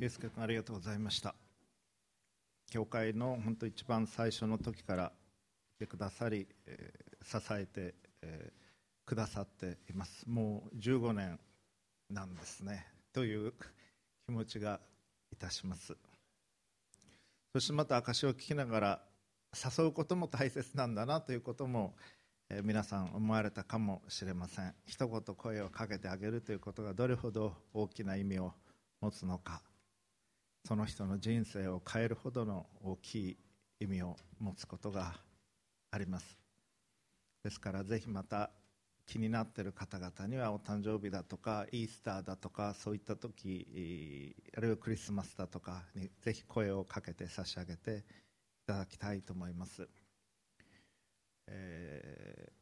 イエス君ありがとうございました。教会の本当一番最初の時からいてくださり、えー、支えて、えー、くださっています。もう15年なんですね。という気持ちがいたします。そしてまた証を聞きながら誘うことも大切なんだなということも、えー、皆さん思われたかもしれません。一言声をかけてあげるということがどれほど大きな意味を持つのか。その人の人生を変えるほどの大きい意味を持つことがあります。ですからぜひまた気になっている方々にはお誕生日だとかイースターだとかそういった時あるいはクリスマスだとかにぜひ声をかけて差し上げていただきたいと思います、えー、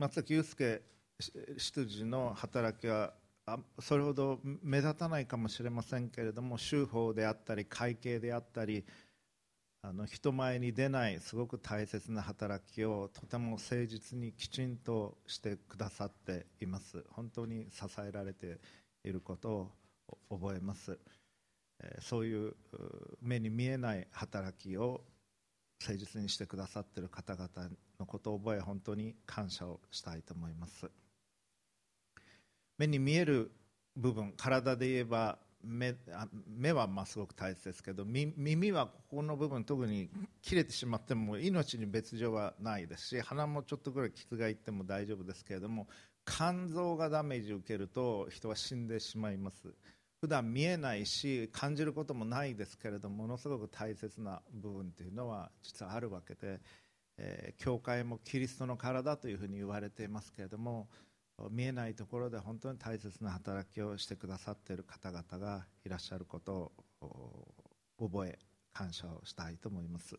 松崎祐介執事の働きはそれほど目立たないかもしれませんけれども修法であったり会計であったりあの人前に出ないすごく大切な働きをとても誠実にきちんとしてくださっています本当に支えられていることを覚えますそういう目に見えない働きを誠実にしてくださっている方々のことを覚え本当に感謝をしたいと思います。目に見える部分体で言えば目目はまあすごく大切ですけど耳はここの部分特に切れてしまっても命に別状はないですし鼻もちょっとぐらい傷がいっても大丈夫ですけれども肝臓がダメージを受けると人は死んでしまいます。普段見えないし感じることもないですけれどもものすごく大切な部分というのは実はあるわけで、えー、教会もキリストの体というふうに言われていますけれども見えないところで本当に大切な働きをしてくださっている方々がいらっしゃることを覚え感謝をしたいと思います。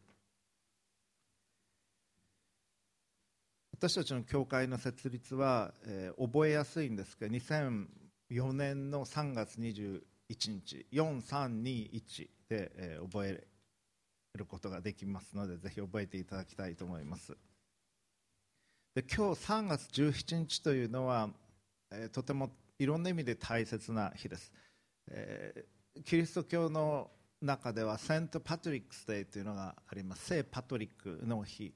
私たちの教会の設立は、えー、覚えやすいんですけど2004年の3月21日4321で、えー、覚えることができますのでぜひ覚えていただきたいと思います。で今日3月17日というのは、えー、とてもいろんな意味で大切な日です、えー、キリスト教の中ではセント・パトリックス・デーというのがあります。聖パトリックの日。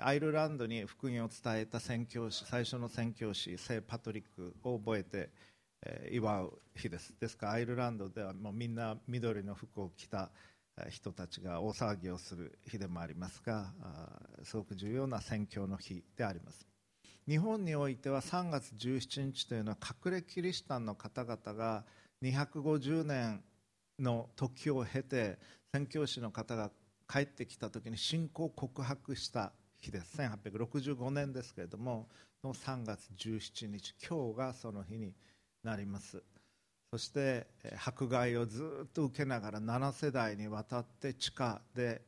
アイルランドに福音を伝えた宣教師最初の宣教師聖パトリックを覚えて、祝う日です。ですからアイルランドではもうみんな緑の服を着た人たちが大騒ぎをする日でもありますがすごく重要な宣教の日であります。日本においては3月17日というのは隠れキリシタンの方々が250年の時を経て宣教師の方が帰ってきた時に信仰を告白した日です。1865年ですけれどもの3月17日今日がその日になります。そして迫害をずっと受けながら7世代にわたって地下で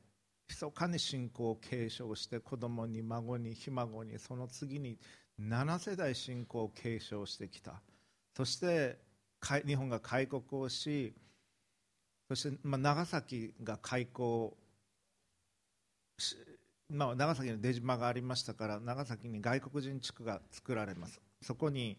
密かに信仰を継承して子供に孫にひ孫にその次に7世代信仰を継承してきた。そして日本が開国をしそして、ま、長崎が開港まあ、長崎に出島がありましたから長崎に外国人地区が作られます。そこに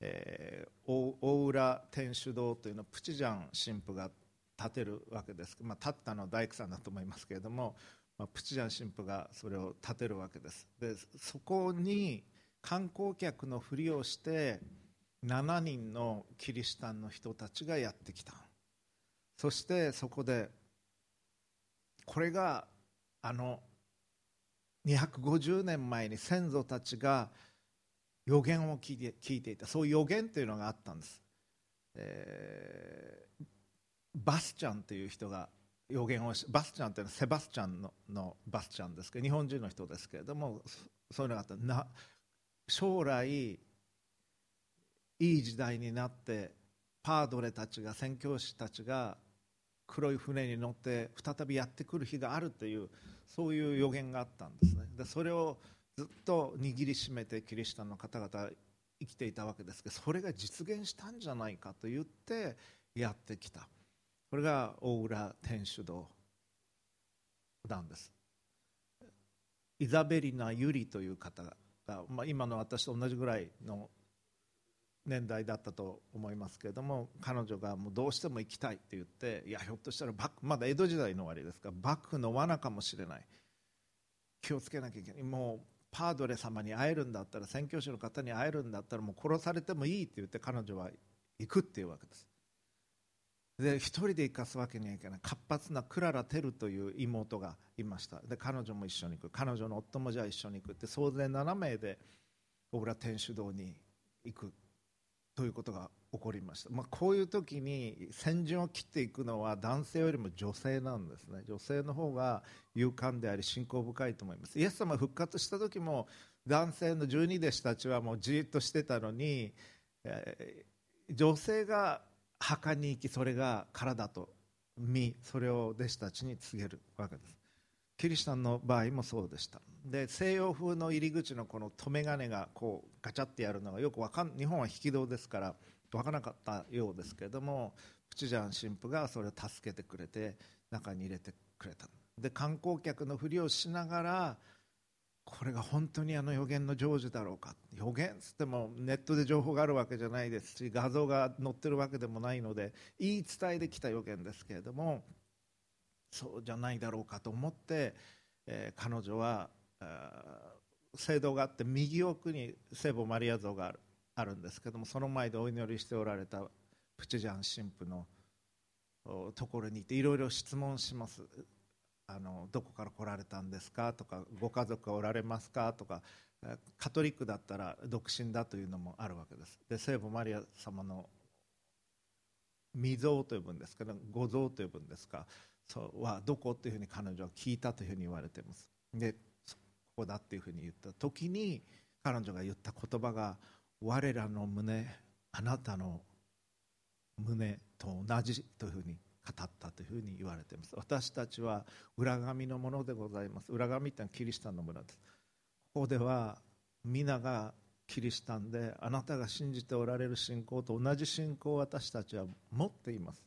えー、大浦天主堂というのをプチジャン神父が建てるわけです、まあ、建ったのは大工さんだと思いますけれども、まあ、プチジャン神父がそれを建てるわけです。でそこに観光客のふりをして7人のキリシタンの人たちがやってきた。そしてそこでこれがあの250年前に先祖たちが予言を聞いて聞いていたそういう予言というのがあったんです、えー、バスチャンという人が予言をしバスチャンというのはセバスチャンののバスチャンですけど日本人の人ですけれどもそういうのがあった。な将来いい時代になってパードレたちが宣教師たちが黒い船に乗って再びやってくる日があるというそういう予言があったんですね。でそれをずっと握りしめてキリシタンの方々生きていたわけですけどそれが実現したんじゃないかと言ってやってきた。これが大浦天主堂なんです。イザベリナ・ユリという方が、まあ、今の私と同じぐらいの年代だったと思いますけれども彼女がもうどうしても行きたいって言っていやひょっとしたらバまだ江戸時代の終わりですから幕府の罠かもしれない。気をつけなきゃいけない。もうパードレ様に会えるんだったら宣教師の方に会えるんだったらもう殺されてもいいって言って彼女は行くっていうわけです。で一人で行かすわけにはいかない。活発なクララ・テルという妹がいました。で彼女も一緒に行く。彼女の夫もじゃあ一緒に行くって総勢7名で小倉天主堂に行く。ということが起こりました、まあ、こういう時に先陣を切っていくのは男性よりも女性なんですね。女性の方が勇敢であり信仰深いと思います。イエス様復活した時も男性の十二弟子たちはもうじっとしてたのに、えー、女性が墓に行きそれが体と身それを弟子たちに告げるわけです。キリシタンの場合もそうでした。で西洋風の入り口のこの留め金がこうガチャってやるのがよくわかん日本は引き戸ですから分からなかったようですけれどもプチジャン神父がそれを助けてくれて中に入れてくれた。で観光客のふりをしながらこれが本当にあの予言の成就だろうか。予言っつってもネットで情報があるわけじゃないですし画像が載ってるわけでもないので言い伝えできた予言ですけれどもそうじゃないだろうかと思って、えー、彼女は聖堂があって右奥に聖母マリア像があるあるんですけどもその前でお祈りしておられたプチジャン神父のところにいていろいろ質問します。あのどこから来られたんですかとかご家族はおられますかとかカトリックだったら独身だというのもあるわけです。で聖母マリア様の未像と呼ぶんですけどご像と呼ぶんですかそうはどこというふうに彼女は聞いたというふうに言われています。でここだっていうふうに言った時に彼女が言った言葉が我らの胸あなたの胸と同じというふうに語ったというふうに言われています。私たちは裏紙のものでございます。裏紙ってのはキリシタンの村です。ここでは皆がキリシタンであなたが信じておられる信仰と同じ信仰を私たちは持っています。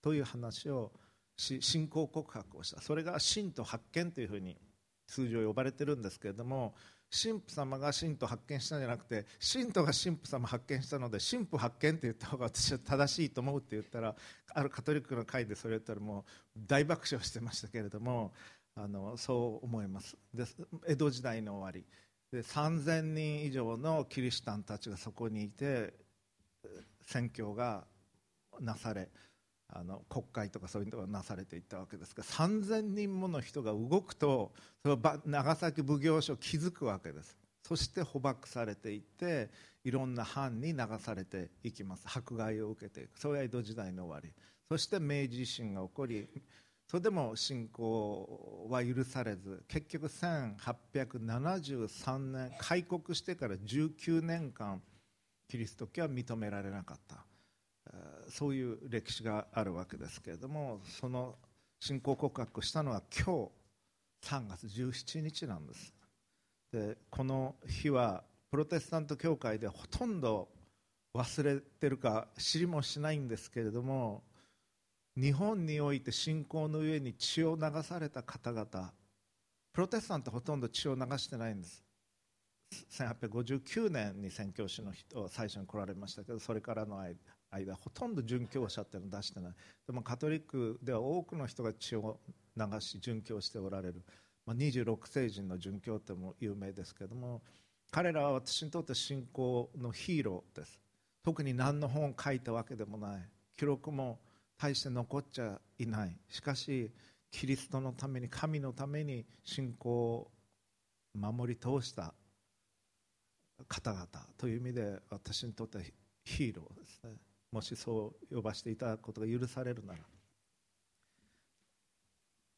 という話をし信仰告白をした。それが真と発見というふうに通常呼ばれてるんですけれども神父様が神と発見したんじゃなくて神とが神父様発見したので神父発見って言った方が私は正しいと思うって言ったらあるカトリックの会でそれ言ったらもう大爆笑してましたけれどもあのそう思います。で江戸時代の終わり。で3000人以上のキリシタンたちがそこにいて宣教がなされあの国会とかそういうのがなされていったわけですが3000人もの人が動くとその長崎奉行所気づくわけです。そして捕獲されていっていろんな藩に流されていきます。迫害を受けていく。それは江戸時代の終わり。そして明治維新が起こりそれでも信仰は許されず結局1873年開国してから19年間キリスト教は認められなかった。そういう歴史があるわけですけれどもその信仰告白したのは今日3月17日なんです。でこの日はプロテスタント教会でほとんど忘れてるか知りもしないんですけれども日本において信仰の上に血を流された方々プロテスタントほとんど血を流してないんです。1859年に宣教師の人最初に来られましたけどそれからの間間ほとんど殉教者っていうのを出してない。でもカトリックでは多くの人が血を流し殉教しておられる、まあ、26世人の殉教っても有名ですけども彼らは私にとって信仰のヒーローです。特に何の本を書いたわけでもない。記録も大して残っちゃいない。しかしキリストのために神のために信仰を守り通した方々という意味で私にとってはヒーローですね。もしそう呼ばせていただくことが許されるなら。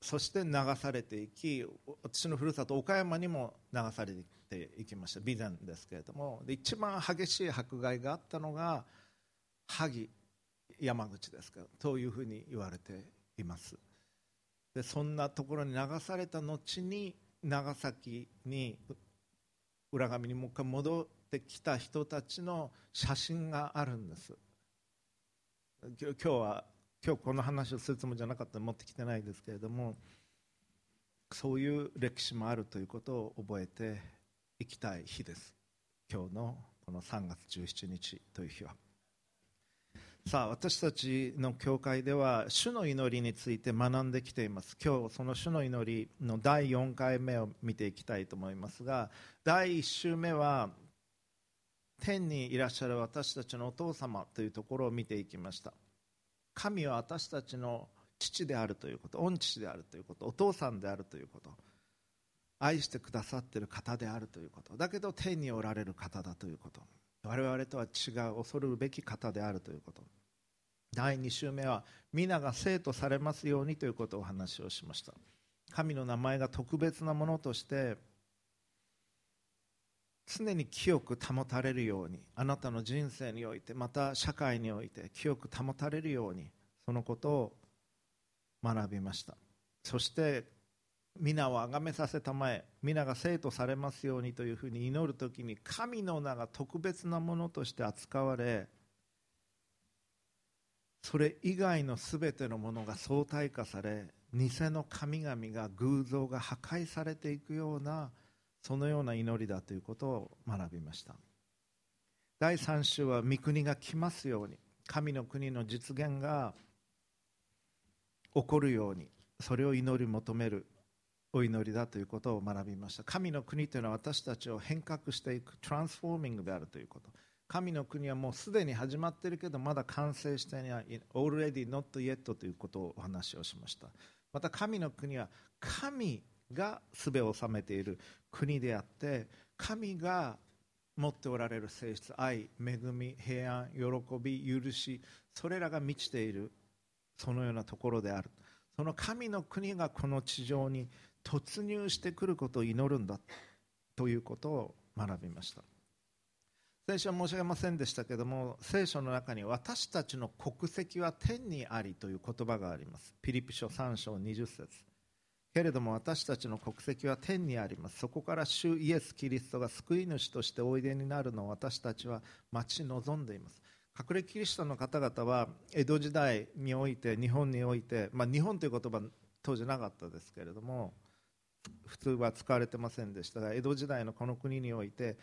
そして流されていき私のふるさと岡山にも流されていきました。備前ですけれども。で一番激しい迫害があったのが萩山口ですか。というふうに言われています。でそんなところに流された後に長崎に浦上にもう一回戻ってきた人たちの写真があるんです。今日は今日この話をするつもりじゃなかったら持ってきてないですけれどもそういう歴史もあるということを覚えていきたい日です。今日のこの3月17日という日は。さあ私たちの教会では主の祈りについて学んできています。今日その主の祈りの第4回目を見ていきたいと思いますが第1週目は天にいらっしゃる私たちのお父様というところを見ていきました。神は私たちの父であるということ御父であるということお父さんであるということ愛してくださっている方であるということだけど天におられる方だということ我々とは違う恐るべき方であるということ第2週目は皆が生徒されますようにということをお話をしました。神の名前が特別なものとして常に清く保たれるようにあなたの人生においてまた社会において清く保たれるようにそのことを学びました。そして皆を崇めさせたまえ皆が生徒されますようにというふうに祈る時に神の名が特別なものとして扱われそれ以外の全てのものが相対化され偽の神々が偶像が破壊されていくようなそのような祈りだということを学びました。第3週は御国が来ますように神の国の実現が起こるようにそれを祈り求めるお祈りだということを学びました。神の国というのは私たちを変革していくトランスフォーミングであるということ。神の国はもうすでに始まっているけどまだ完成していない already not yet ということをお話をしました。また神の国は神が全を治めている国であって神が持っておられる性質愛恵み平安喜び許しそれらが満ちているそのようなところである。その神の国がこの地上に突入してくることを祈るんだということを学びました。先週は申し上げませんでしたけども聖書の中に私たちの国籍は天にありという言葉があります。ピリピ書3章20節。けれども私たちの国籍は天にあります。そこから主イエス・キリストが救い主としておいでになるのを私たちは待ち望んでいます。隠れキリストの方々は江戸時代において日本において、まあ、日本という言葉当時なかったですけれども普通は使われてませんでしたが江戸時代のこの国において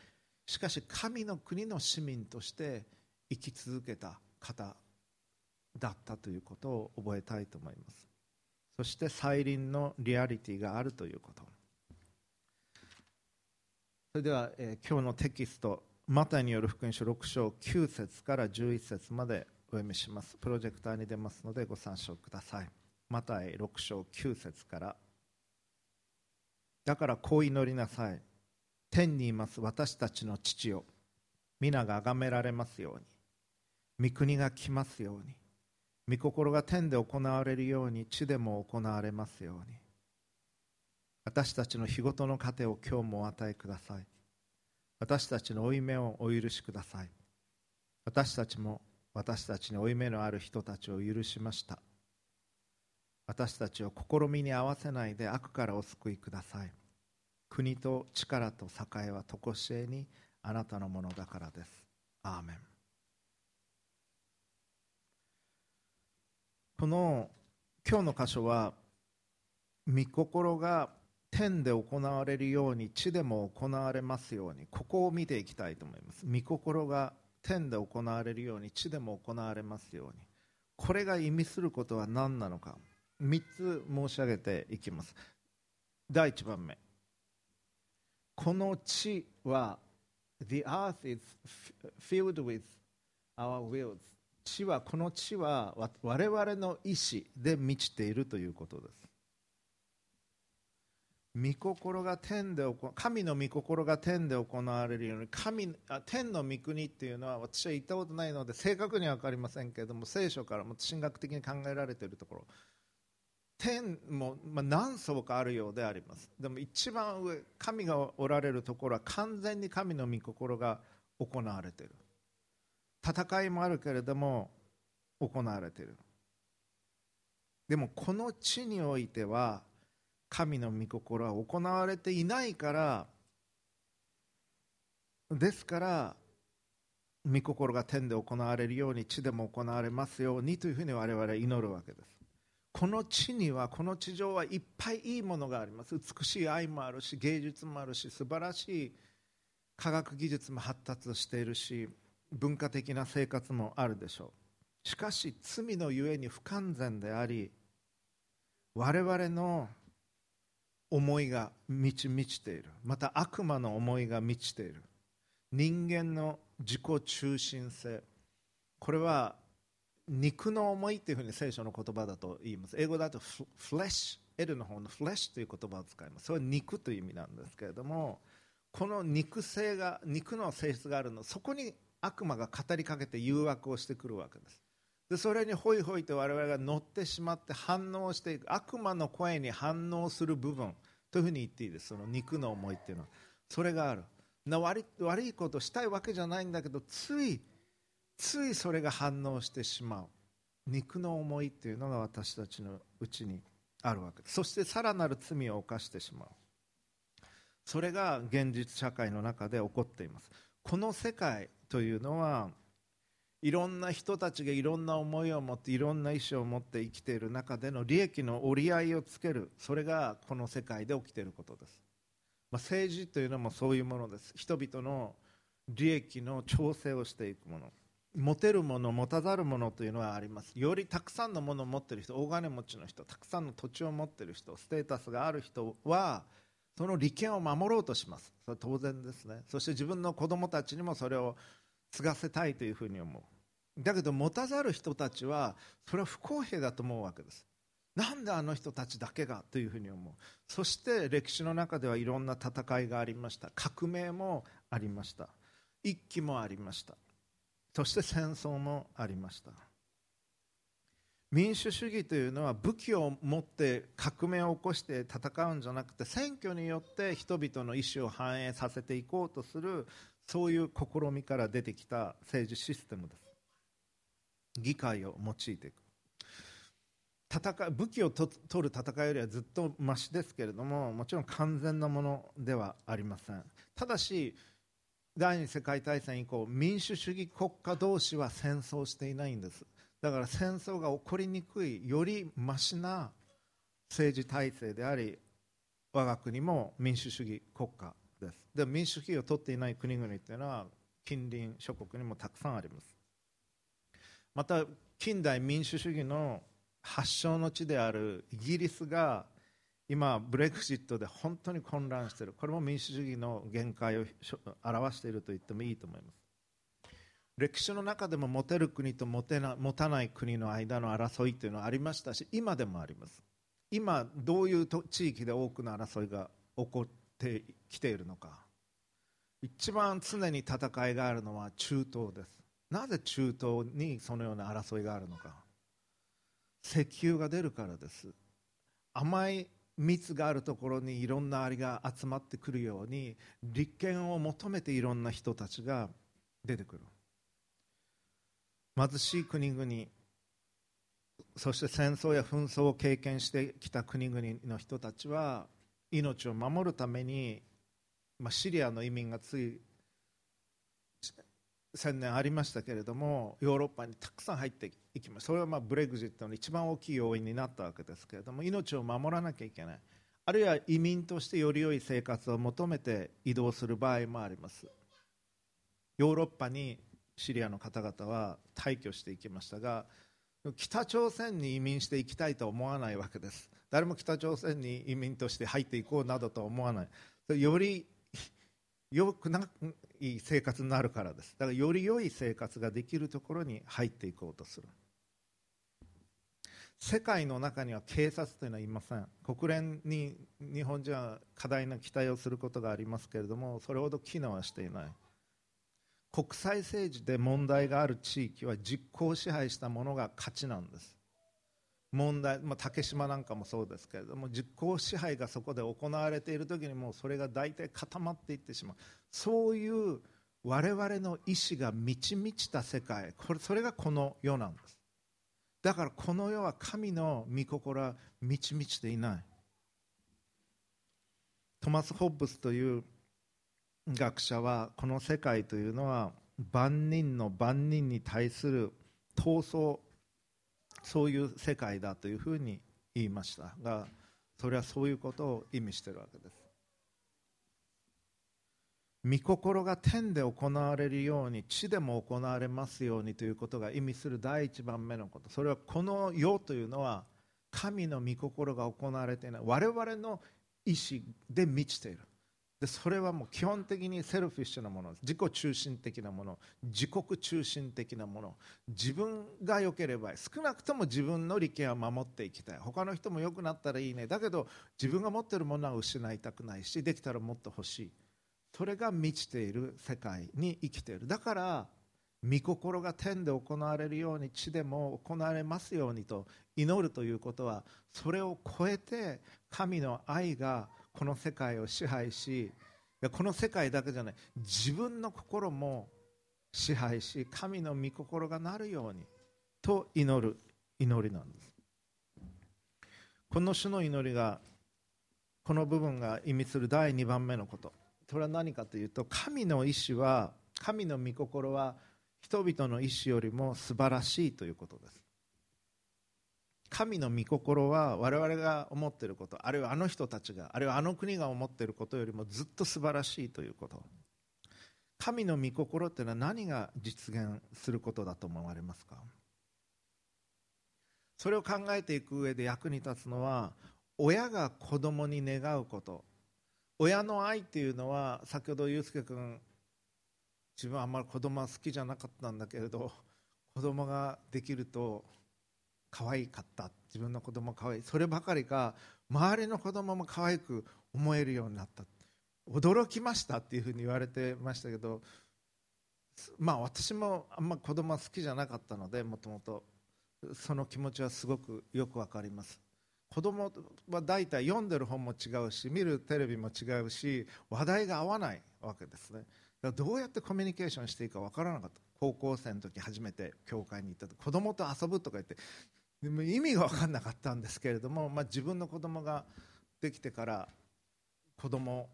しかし神の国の市民として生き続けた方だったということを覚えたいと思います。そして再臨のリアリティがあるということ。それでは、えー、今日のテキストマタイによる福音書6章9節から11節までお読みします。プロジェクターに出ますのでご参照ください。マタイ6章9節から。だからこう祈りなさい。天にいます私たちの父よ。皆が崇められますように。御国が来ますように。御心が天で行われるように地でも行われますように。私たちの日ごとの糧を今日もお与えください。私たちの負い目をお許しください。私たちも私たちに負い目のある人たちを許しました。私たちを試みに合わせないで悪からお救いください。国と力と栄えは常しえにあなたのものだからです。アーメン。この今日の箇所は御心が天で行われるように地でも行われますようにここを見ていきたいと思います。御心が天で行われるように地でも行われますように。これが意味することは何なのか3つ申し上げていきます。第1番目。この地は The earth is filled with our wills. 地はこの地は我々の意志で満ちているということです。御心が天で神の御心が天で行われるように神天の御国っていうのは私は言ったことないので正確には分かりませんけれども聖書からも神学的に考えられているところ。天も、まあ、何層かあるようであります。でも一番上神がおられるところは完全に神の御心が行われている。戦いもあるけれども行われている。でもこの地においては神の御心は行われていないからですから御心が天で行われるように地でも行われますようにというふうに我々は祈るわけです。この地にはこの地上はいっぱいいいものがあります。美しい愛もあるし芸術もあるし素晴らしい科学技術も発達しているし文化的な生活もあるでしょう。しかし罪のゆえに不完全であり我々の思いが満ち満ちている。また悪魔の思いが満ちている。人間の自己中心性。これは肉の思いというふうに聖書の言葉だと言います。英語だとフレッシュ L の方のフレッシュという言葉を使います。それは肉という意味なんですけれどもこの肉性が肉の性質があるのそこに悪魔が語りかけて誘惑をしてくるわけです。でそれにホイホイと我々が乗ってしまって反応していく悪魔の声に反応する部分というふうに言っていいです。その肉の思いっていうのは。それがある。な悪悪いことしたいわけじゃないんだけどついついそれが反応してしまう。肉の思いっていうのが私たちのうちにあるわけ。ですそしてさらなる罪を犯してしまう。それが現実社会の中で起こっています。この世界というのはいろんな人たちがいろんな思いを持っていろんな意思を持って生きている中での利益の折り合いをつけるそれがこの世界で起きていることです、まあ、政治というのもそういうものです。人々の利益の調整をしていくもの。持てるもの持たざるものというのはあります。よりたくさんのものを持っている人大金持ちの人たくさんの土地を持っている人ステータスがある人はその利権を守ろうとします。それは当然ですね。そして自分の子供たちにもそれを継がせたいというふうに思う。だけど持たざる人たちはそれは不公平だと思うわけです。なんであの人たちだけがというふうに思う。そして歴史の中ではいろんな戦いがありました。革命もありました。一揆もありました。そして戦争もありました。民主主義というのは武器を持って革命を起こして戦うんじゃなくて選挙によって人々の意思を反映させていこうとするそういう試みから出てきた政治システムです。議会を用いていく。戦武器を取る戦いよりはずっとましですけれどももちろん完全なものではありません。ただし第二次世界大戦以降民主主義国家同士は戦争していないんです。だから戦争が起こりにくいよりましな政治体制であり我が国も民主主義国家です。で民主主義を取っていない国々というのは近隣諸国にもたくさんあります。また近代民主主義の発祥の地であるイギリスが今、ブレクジットで本当に混乱している。これも民主主義の限界を表していると言ってもいいと思います。歴史の中でも持てる国と持てな持たない国の間の争いというのはありましたし今でもあります。今どういう地域で多くの争いが起こってきているのか。一番常に戦いがあるのは中東です。なぜ中東にそのような争いがあるのか。石油が出るからです。甘い蜜があるところにいろんなアリが集まってくるように立憲を求めていろんな人たちが出てくる。貧しい国々そして戦争や紛争を経験してきた国々の人たちは命を守るために、まあ、シリアの移民がつい1000年ありましたけれどもヨーロッパにたくさん入っていきます。それはまあブレグジットの一番大きい要因になったわけですけれども命を守らなきゃいけない。あるいは移民としてより良い生活を求めて移動する場合もあります。ヨーロッパにシリアの方々は退去していきましたが北朝鮮に移民していきたいと思わないわけです。誰も北朝鮮に移民として入っていこうなどとは思わない。より良くないい生活になるからです。だからより良い生活ができるところに入っていこうとする。世界の中には警察というのはいません。国連に日本人は過大な期待をすることがありますけれどもそれほど機能はしていない。国際政治で問題がある地域は実効支配したものが勝ちなんです。問題、まあ、竹島なんかもそうですけれども実効支配がそこで行われている時にもうそれが大体固まっていってしまう。そういう我々の意志が満ち満ちた世界これそれがこの世なんです。だからこの世は神の御心は満ち満ちていない。トマス・ホッブスという学者はこの世界というのは万人の万人に対する闘争そういう世界だというふうに言いましたがそれはそういうことを意味しているわけです。御心が天で行われるように地でも行われますようにということが意味する第一番目のこと。それはこの世というのは神の御心が行われていない。我々の意思で満ちている。でそれはもう基本的にセルフィッシュなもの。自己中心的なもの。自国中心的なもの。自分が良ければ少なくとも自分の利権は守っていきたい。他の人も良くなったらいいね。だけど自分が持ってるものは失いたくないしできたらもっと欲しい。それが満ちている世界に生きている。だから御心が天で行われるように地でも行われますようにと祈るということはそれを超えて神の愛がこの世界を支配しこの世界だけじゃない。自分の心も支配し神の御心がなるようにと祈る祈りなんです。この種の祈りがこの部分が意味する第2番目のこと。それは何かというと神の意志は神の御心は人々の意志よりも素晴らしいということです。神の御心は我々が思っていることあるいはあの人たちがあるいはあの国が思っていることよりもずっと素晴らしいということ。神の御心っていうのは何が実現することだと思われますか？それを考えていく上で役に立つのは親が子供に願うこと。親の愛っていうのは先ほど祐介君自分はあんまり子供は好きじゃなかったんだけれど子供ができると可愛かった。自分の子供可愛い。そればかりか周りの子供も可愛く思えるようになった。驚きましたっていうふうに言われてましたけどまあ私もあんま子供は好きじゃなかったのでもともと。その気持ちはすごくよくわかります。子供は大体読んでる本も違うし見るテレビも違うし話題が合わないわけですね。だからどうやってコミュニケーションしていいかわからなかった。高校生の時初めて教会に行った時子供と遊ぶとか言ってでも意味が分かんなかったんですけれども、まあ、自分の子供ができてから子供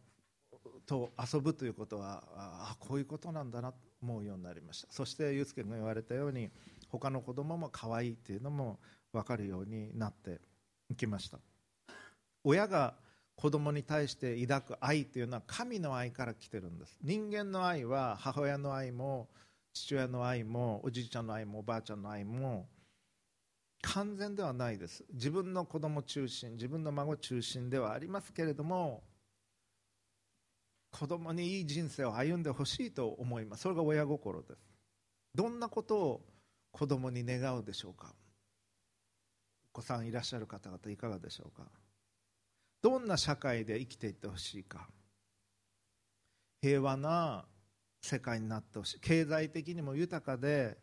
と遊ぶということはあこういうことなんだなと思うようになりました。そしてユースケが言われたように他の子供も可愛いっていうのも分かるようになっていきました。親が子供に対して抱く愛というのは神の愛から来てるんです。人間の愛は母親の愛も父親の愛もおじいちゃんの愛もおばあちゃんの愛も完全ではないです。自分の子供中心自分の孫中心ではありますけれども子供にいい人生を歩んでほしいと思います。それが親心です。どんなことを子供に願うでしょうか。お子さんいらっしゃる方々いかがでしょうか。どんな社会で生きていってほしいか。平和な世界になってほしい。経済的にも豊かで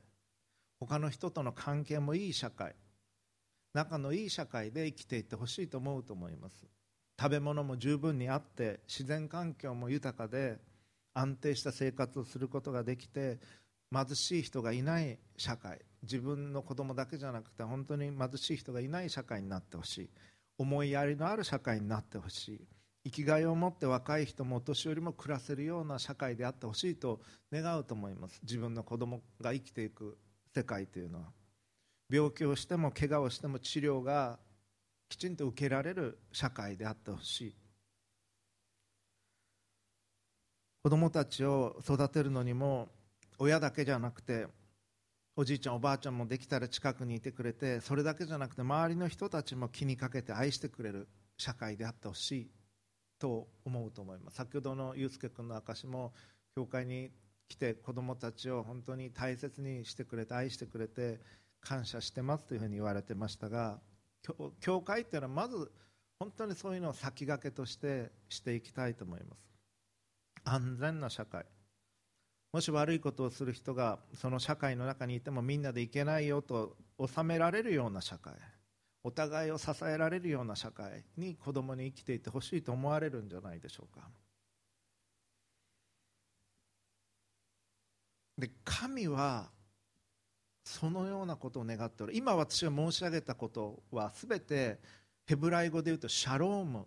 他の人との関係もいい社会。仲のいい社会で生きていってほしいと思うと思います。食べ物も十分にあって自然環境も豊かで安定した生活をすることができて貧しい人がいない社会自分の子供だけじゃなくて本当に貧しい人がいない社会になってほしい。思いやりのある社会になってほしい。生きがいを持って若い人もお年寄りも暮らせるような社会であってほしいと願うと思います。自分の子供が生きていく世界というのは。病気をしても怪我をしても治療がきちんと受けられる社会であってほしい。子供たちを育てるのにも親だけじゃなくておじいちゃんおばあちゃんもできたら近くにいてくれてそれだけじゃなくて周りの人たちも気にかけて愛してくれる社会であってほしいと思うと思います。先ほどの祐介君の証も教会に来て子供たちを本当に大切にしてくれて愛してくれて感謝してますというふうに言われてましたが教会っていうのはまず本当にそういうのを先駆けとしてしていきたいと思います。安全な社会。もし悪いことをする人がその社会の中にいてもみんなでいけないよと収められるような社会。お互いを支えられるような社会に子供に生きていてほしいと思われるんじゃないでしょうか。で神はそのようなことを願っておる。今私が申し上げたことは全てヘブライ語で言うとシャローム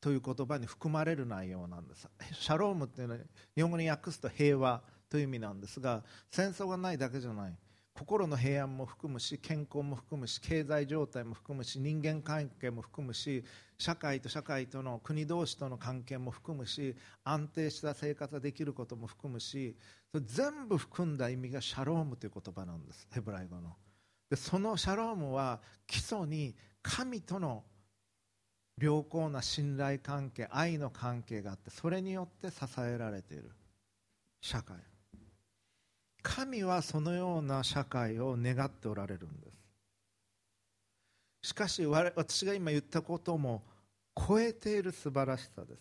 という言葉に含まれる内容なんです。シャロームっていうのは日本語に訳すと平和という意味なんですが戦争がないだけじゃない。心の平安も含むし健康も含むし経済状態も含むし人間関係も含むし社会と社会との国同士との関係も含むし安定した生活ができることも含むしそれ全部含んだ意味がシャロームという言葉なんですヘブライ語の。でそのシャロームは基礎に神との良好な信頼関係愛の関係があってそれによって支えられている。社会。神はそのような社会を願っておられるんです。しかし私が今言ったことも超えている素晴らしさです。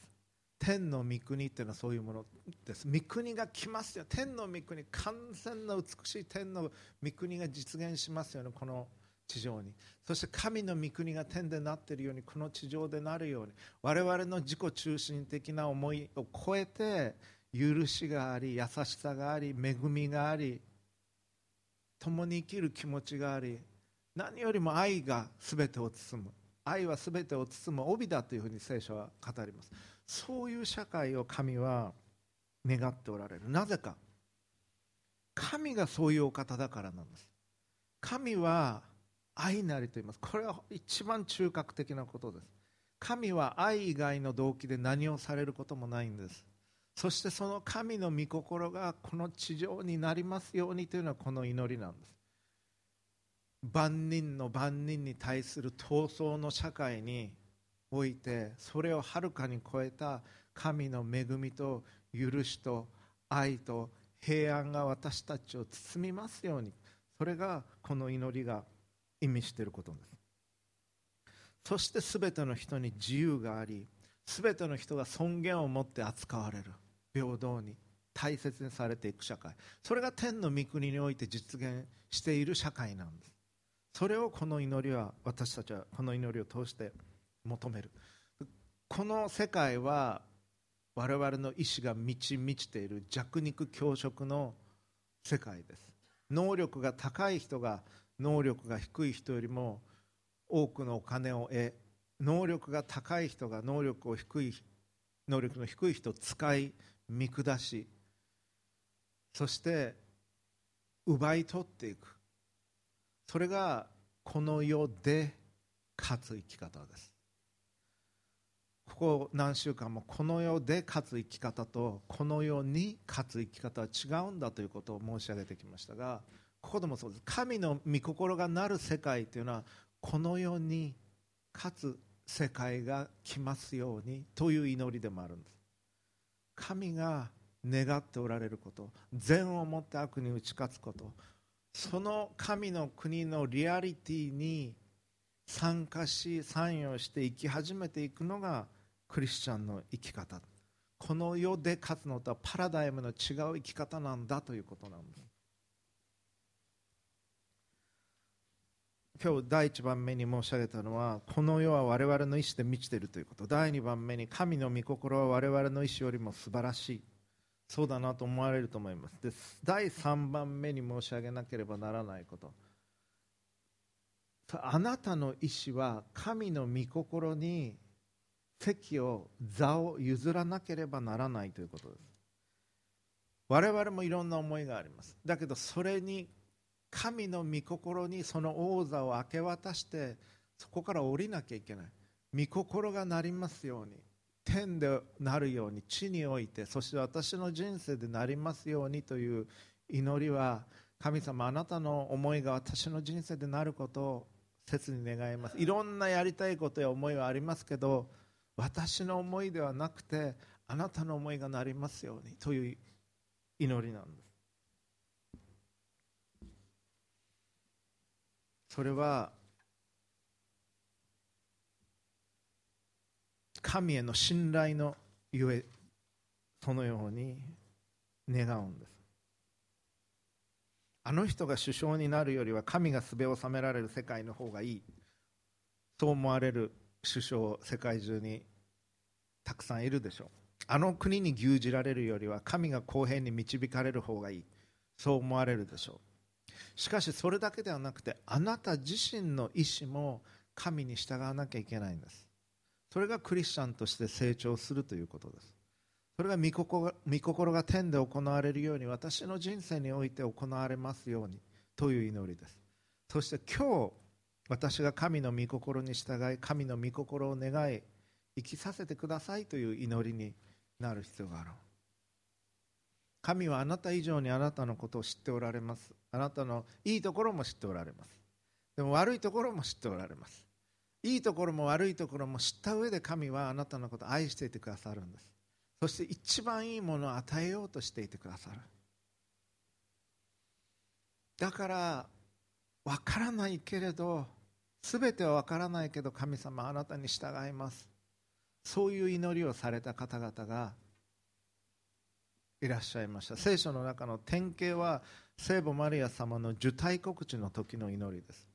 天の御国っていうのはそういうもの。です御国が来ますよ。天の御国完全な美しい天の御国が実現しますよね。この地上に。そして神の御国が天でなっているようにこの地上でなるように。我々の自己中心的な思いを超えて許しがあり優しさがあり恵みがあり共に生きる気持ちがあり何よりも愛が全てを包む。愛は全てを包む帯だというふうに聖書は語ります。そういう社会を神は願っておられる。なぜか。神がそういうお方だからなんです。神は愛なりと言います。これは一番中核的なことです。神は愛以外の動機で何をされることもないんです。そしてその神の御心がこの地上になりますようにというのはこの祈りなんです。万人の万人に対する闘争の社会においてそれをはるかに超えた神の恵みと許しと愛と平安が私たちを包みますようにそれがこの祈りが意味していることです。そして全ての人に自由があり全ての人が尊厳を持って扱われる。平等に大切にされていく社会。それが天の御国において実現している社会なんです。それをこの祈りは私たちはこの祈りを通して求める。この世界は我々の意志が満ち満ちている弱肉強食の世界です。能力が高い人が能力が低い人よりも多くのお金を得能力が高い人が能力を低い能力の低い人を使い見下しそして奪い取っていく。それがこの世で勝つ生き方です。ここ何週間もこの世で勝つ生き方とこの世に勝つ生き方は違うんだということを申し上げてきましたがここでもそうです。神の御心がなる世界というのはこの世に勝つ世界が来ますようにという祈りでもあるんです。神が願っておられること善をもって悪に打ち勝つことその神の国のリアリティに参加し参与して生き始めていくのがクリスチャンの生き方。この世で勝つのとはパラダイムの違う生き方なんだということなんです。今日第1番目に申し上げたのはこの世は我々の意志で満ちているということ。第2番目に神の御心は我々の意志よりも素晴らしい。そうだなと思われると思います。で第3番目に申し上げなければならないこと。あなたの意志は神の御心に席を座を譲らなければならないということです。我々もいろんな思いがあります。だけどそれに神の御心にその王座を明け渡してそこから降りなきゃいけない。御心がなりますように。天でなるように地においてそして私の人生でなりますようにという祈りは神様あなたの思いが私の人生でなることを切に願います。いろんなやりたいことや思いはありますけど私の思いではなくてあなたの思いがなりますようにという祈りなんです。それは神への信頼のゆえそのように願うんです。あの人が首相になるよりは神がすべを収められる世界の方がいい。そう思われる首相世界中にたくさんいるでしょう。あの国に牛耳られるよりは神が公平に導かれる方がいい。そう思われるでしょう。しかしそれだけではなくてあなた自身の意思も神に従わなきゃいけないんです。それがクリスチャンとして成長するということです。それが御心御心が天で行われるように私の人生において行われますようにという祈りです。そして今日私が神の御心に従い神の御心を願い生きさせてくださいという祈りになる必要がある神はあなた以上にあなたのことを知っておられます。あなたのいいところも知っておられます。でも悪いところも知っておられます。いいところも悪いところも知った上で神はあなたのことを愛していてくださるんです。そして一番いいものを与えようとしていてくださる。だから分からないけれど全ては分からないけど神様あなたに従います。そういう祈りをされた方々がいらっしゃいました。聖書の中の典型は聖母マリア様の受胎告知の時の祈りです。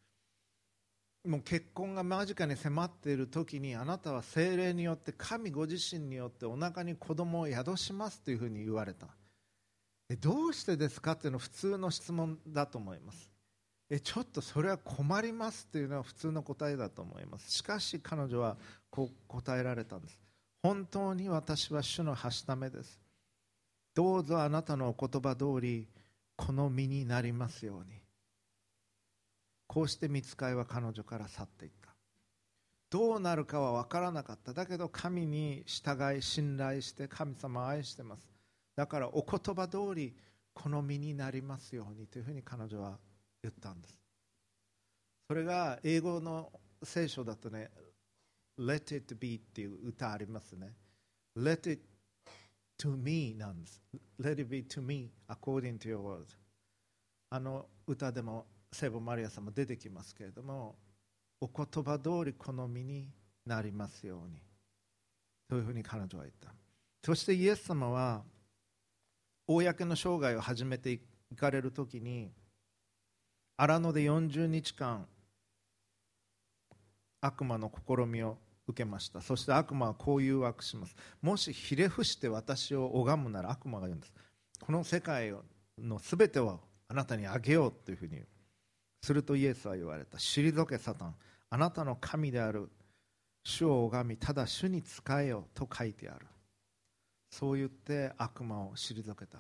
もう結婚が間近に迫っている時にあなたは精霊によって神ご自身によってお腹に子供を宿しますというふうに言われた。どうしてですかっていうのは普通の質問だと思います。えちょっとそれは困りますというのは普通の答えだと思います。しかし彼女はこう答えられたんです。本当に私は主のはしためです。どうぞあなたのお言葉通りこの身になりますように。こうして見つかいは彼女から去っていった。どうなるかは分からなかった。だけど神に従い信頼して神様を愛してます。だからお言葉通りこの身になりますようにというふうに彼女は言ったんです。それが英語の聖書だとね Let it be っていう歌ありますね。Let it to me なんです。Let it be to me according to your word あの歌でも聖母マリア様出てきますけれどもお言葉通りこの身になりますように。というふうに彼女は言った。そしてイエス様は公の生涯を始めていかれる時に荒野で40日間悪魔の試みを受けました。そして悪魔はこう誘惑します。もしひれ伏して私を拝むなら悪魔が言うんです。この世界の全てをあなたにあげようというふうにするとイエスは言われた。退けサタンあなたの神である主を拝みただ主に仕えよと書いてある。そう言って悪魔を退けた。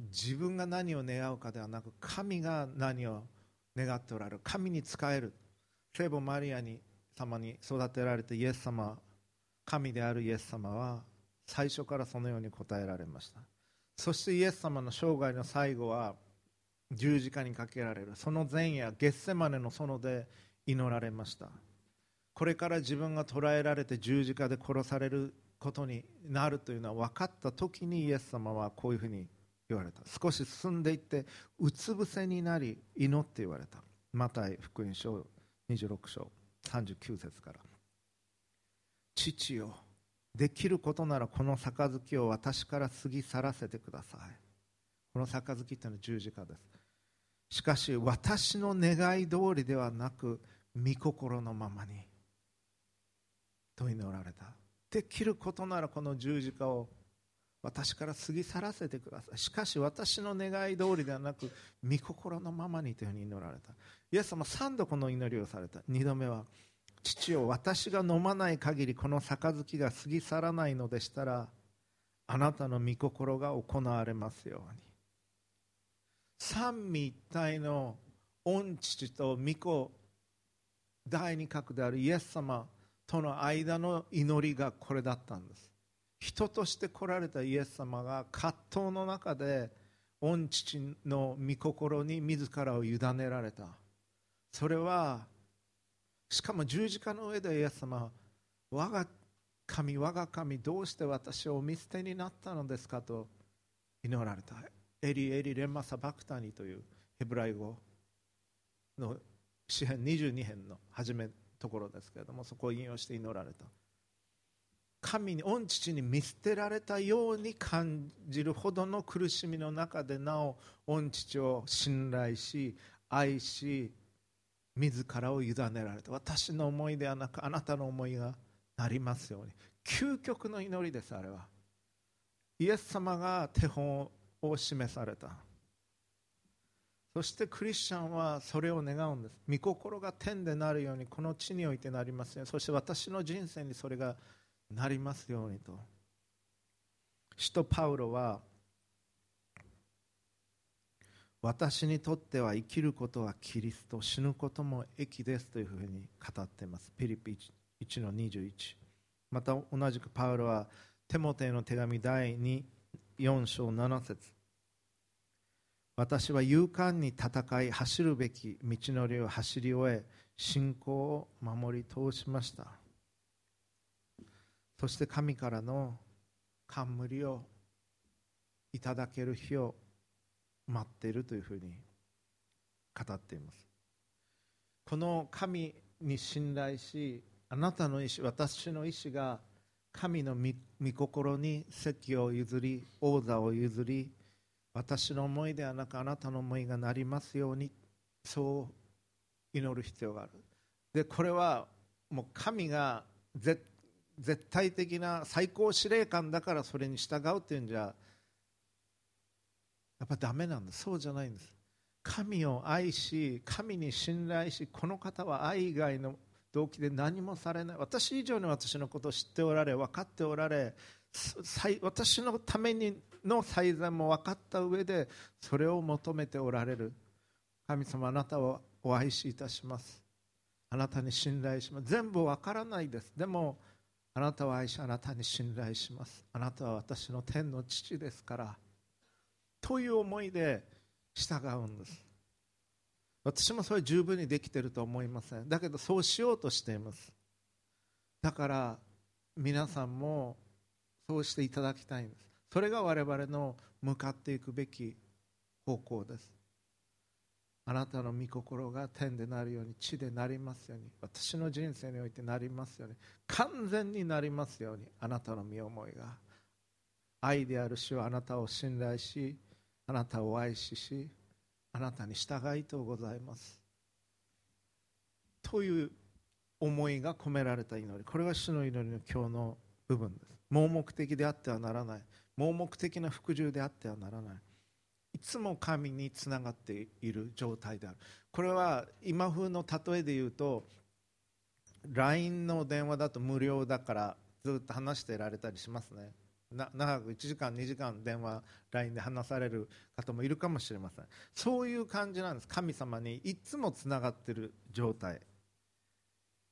自分が何を願うかではなく神が何を願うか願っておられる。神に仕える。聖母マリアに様に育てられたイエス様神であるイエス様は最初からそのように答えられました。そしてイエス様の生涯の最後は十字架にかけられる。その前夜ゲッセマネの園で祈られました。これから自分が捕らえられて十字架で殺されることになるというのは分かった時にイエス様はこういうふうに言われた。少し進んでいってうつ伏せになり祈って言われた。マタイ福音書26章39節から。父よできることならこの杯を私から過ぎ去らせてください。この杯っていうのは十字架です。しかし私の願い通りではなく御心のままにと祈られた。できることならこの十字架を私から過ぎ去らせてください。しかし私の願い通りではなく御心のままにというふうに祈られた。イエス様3度この祈りをされた。2度目は父を私が飲まない限りこの杯が過ぎ去らないのでしたらあなたの御心が行われますように。三位一体の御父と御子第二角であるイエス様との間の祈りがこれだったんです。人として来られたイエス様が葛藤の中で御父の御心に自らを委ねられた。それはしかも十字架の上でイエス様我が神我が神どうして私をお見捨てになったのですかと祈られた。エリエリレンマサバクタニというヘブライ語の詩編22編の初めところですけれどもそこを引用して祈られた。神に御父に見捨てられたように感じるほどの苦しみの中でなお御父を信頼し愛し自らを委ねられた。私の思いではなくあなたの思いがなりますように。究極の祈りですあれは。イエス様が手本を示された。そしてクリスチャンはそれを願うんです。御心が天でなるようにこの地においてなりますよそして私の人生にそれがなりますようにと。使徒パウロは私にとっては生きることはキリスト死ぬことも益ですというふうに語っています。ピリピ1の21また同じくパウロはテモテへの手紙第2 4章7節。私は勇敢に戦い走るべき道のりを走り終え信仰を守り通しました。そして神からの冠をいただける日を待っているというふうに語っています。この神に信頼しあなたの意思私の意思が神の御心に席を譲り王座を譲り私の思いではなくあなたの思いがなりますようにそう祈る必要がある。でこれはもう神が絶絶対的な最高司令官だからそれに従うっていうんじゃやっぱダメなんですそうじゃないんです。神を愛し神に信頼しこの方は愛以外の動機で何もされない。私以上に私のことを知っておられ分かっておられ私のためにの最善も分かった上でそれを求めておられる。神様あなたをお愛しいたします。あなたに信頼します。全部分からないです。でもあなたを愛しあなたに信頼します。あなたは私の天の父ですから。という思いで従うんです。私もそれ十分にできていると思いません。だけどそうしようとしています。だから皆さんもそうしていただきたいんです。それが我々の向かっていくべき方向です。あなたの御心が天でなるように地でなりますように私の人生においてなりますように完全になりますようにあなたの身思いが。愛である主はあなたを信頼しあなたを愛ししあなたに従いとうございます。という思いが込められた祈り。これが主の祈りの今日の部分です。盲目的であってはならない。盲目的な服従であってはならない。いつも神につながっている状態である。これは今風の例えで言うと LINE の電話だと無料だからずっと話してられたりしますね。長く1時間2時間電話 LINE で話される方もいるかもしれません。そういう感じなんです。神様にいつもつながっている状態。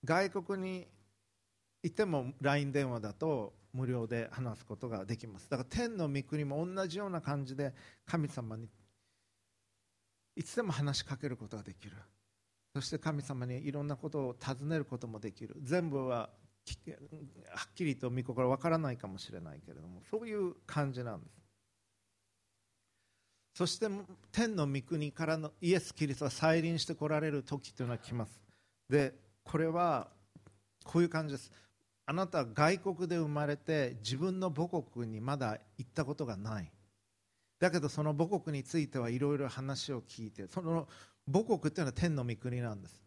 外国にいても LINE 電話だと無料で話すことができます。だから天の御国も同じような感じで神様にいつでも話しかけることができる。そして神様にいろんなことを尋ねることもできる。全部ははっきりと御心わからないかもしれないけれどもそういう感じなんです。そして天の御国からのイエス・キリストが再臨してこられる時というのは来ます。でこれはこういう感じです。あなたは外国で生まれて自分の母国にまだ行ったことがない。だけどその母国についてはいろいろ話を聞いてその母国っていうのは天の御国なんです。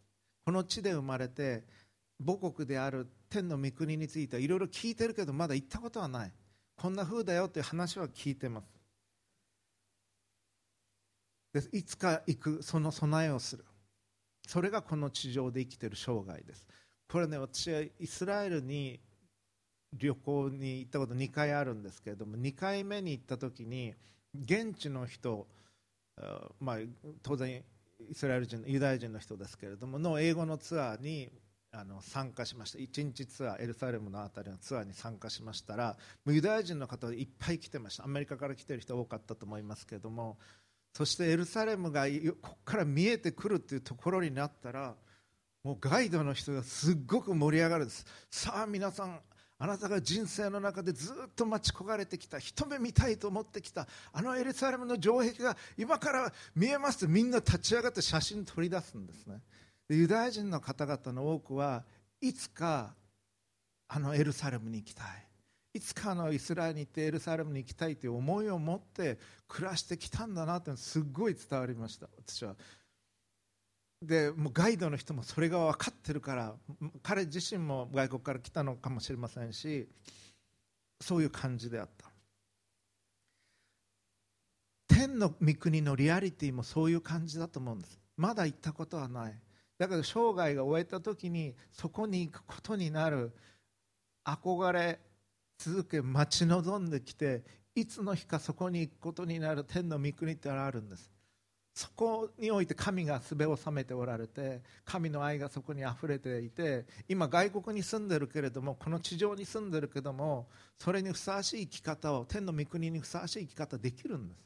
この地で生まれて母国である天の御国についてはいろいろ聞いてるけどまだ行ったことはない。こんな風だよという話は聞いてます。でいつか行くその備えをする。それがこの地上で生きてる生涯です。これね私はイスラエルに旅行に行ったこと2回あるんですけれども2回目に行った時に現地の人、まあ、当然イスラエル人ユダヤ人の人ですけれどもの英語のツアーにあの参加しました。1日ツアーエルサレムの辺りのツアーに参加しましたらユダヤ人の方いっぱい来てました。アメリカから来てる人多かったと思いますけれどもそしてエルサレムがここから見えてくるっていうところになったらもうガイドの人がすっごく盛り上がるんです。さあ皆さんあなたが人生の中でずっと待ち焦がれてきた一目見たいと思ってきたあのエルサレムの城壁が今から見えますとみんな立ち上がって写真取り出すんですね。ユダヤ人の方々の多くはいつかあのエルサレムに行きたい。いつかのイスラエルに行ってエルサレムに行きたいという思いを持って暮らしてきたんだなってすごい伝わりました私は。でもうガイドの人もそれが分かってるから彼自身も外国から来たのかもしれませんしそういう感じであった。天の御国のリアリティもそういう感じだと思うんです。まだ行ったことはない。だけど生涯が終えた時にそこに行くことになる憧れ続け待ち望んできていつの日かそこに行くことになる天の御国ってあるんです。そこにおいて神がすべを収めておられて神の愛がそこにあふれていて今外国に住んでるけれどもこの地上に住んでるけどもそれにふさわしい生き方を天の御国にふさわしい生き方できるんです。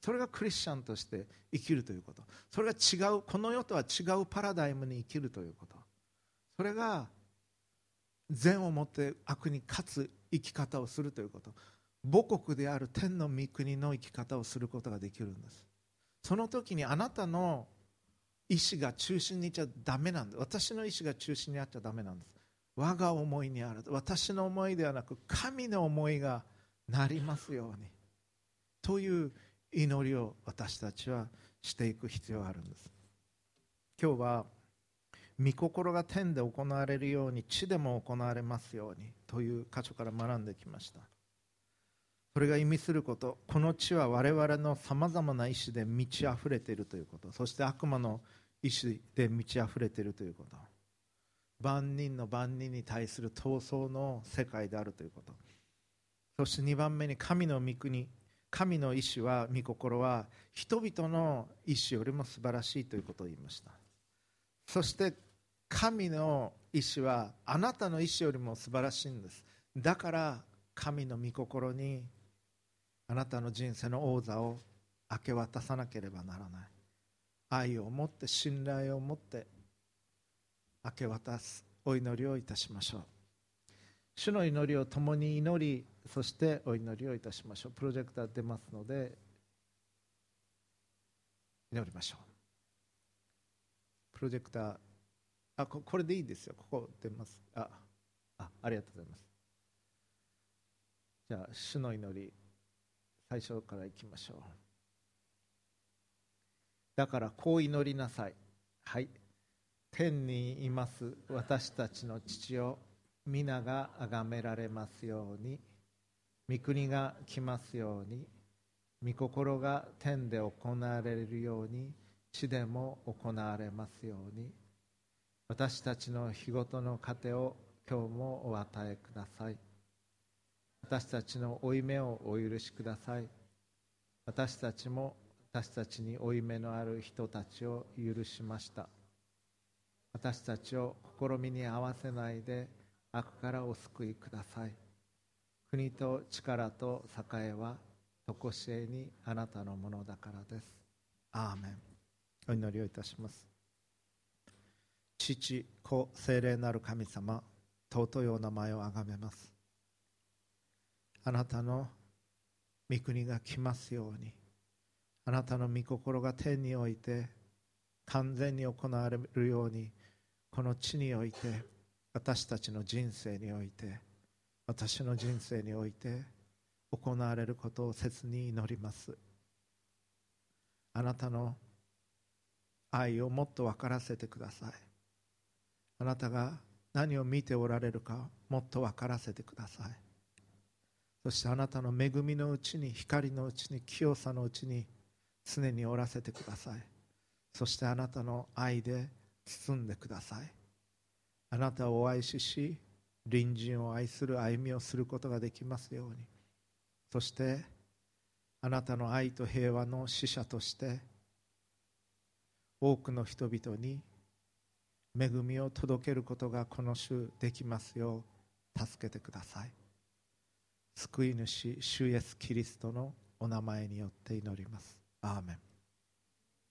それがクリスチャンとして生きるということ。それが違うこの世とは違うパラダイムに生きるということ。それが善をもって悪に勝つ生き方をするということ。母国である天の御国の生き方をすることができるんです。その時にあなたの意思が中心にいちゃだめなんです私の意思が中心にあっちゃだめなんです。我が思いにある私の思いではなく神の思いがなりますようにという祈りを私たちはしていく必要があるんです。今日は御心が天で行われるように地でも行われますようにという箇所から学んできました。それが意味することこの地は我々のさまざまな意志で満ち溢れているということ。そして悪魔の意志で満ち溢れているということ。万人の万人に対する闘争の世界であるということ。そして2番目に神の御国神の意志は御心は人々の意志よりも素晴らしいということを言いました。そして神の意志はあなたの意志よりも素晴らしいんです。だから神の御心にあなたの人生の王座を明け渡さなければならない。愛を持って信頼を持って明け渡すお祈りをいたしましょう。主の祈りを共に祈りそしてお祈りをいたしましょう。プロジェクター出ますので祈りましょう。プロジェクターあここれでいいですよ。ここ出ます。ああありがとうございます。じゃあ主の祈り。最初からいきましょう。だからこう祈りなさい。はい。天にいます私たちの父を皆が崇められますように。御国が来ますように。御心が天で行われるように。地でも行われますように。私たちの日ごとの糧を今日もお与えください。私たちの負い目をお許しください。私たちも私たちに負い目のある人たちを許しました。私たちを試みに合わせないで悪からお救いください。国と力と栄は常しえにあなたのものだからです。アーメン。お祈りをいたします。父子精霊なる神様尊いお名前をあがめます。あなたの御国が来ますように。あなたの御心が天において完全に行われるようにこの地において私たちの人生において私の人生において行われることを切に祈ります。あなたの愛をもっと分からせてください。あなたが何を見ておられるかもっと分からせてください。そしてあなたの恵みのうちに光のうちに清さのうちに常におらせてください。そしてあなたの愛で包んでください。あなたをお愛しし隣人を愛する歩みをすることができますように。そしてあなたの愛と平和の使者として多くの人々に恵みを届けることがこの週できますよう助けてください。救い主主イエスキリストのお名前によって祈ります。アーメン。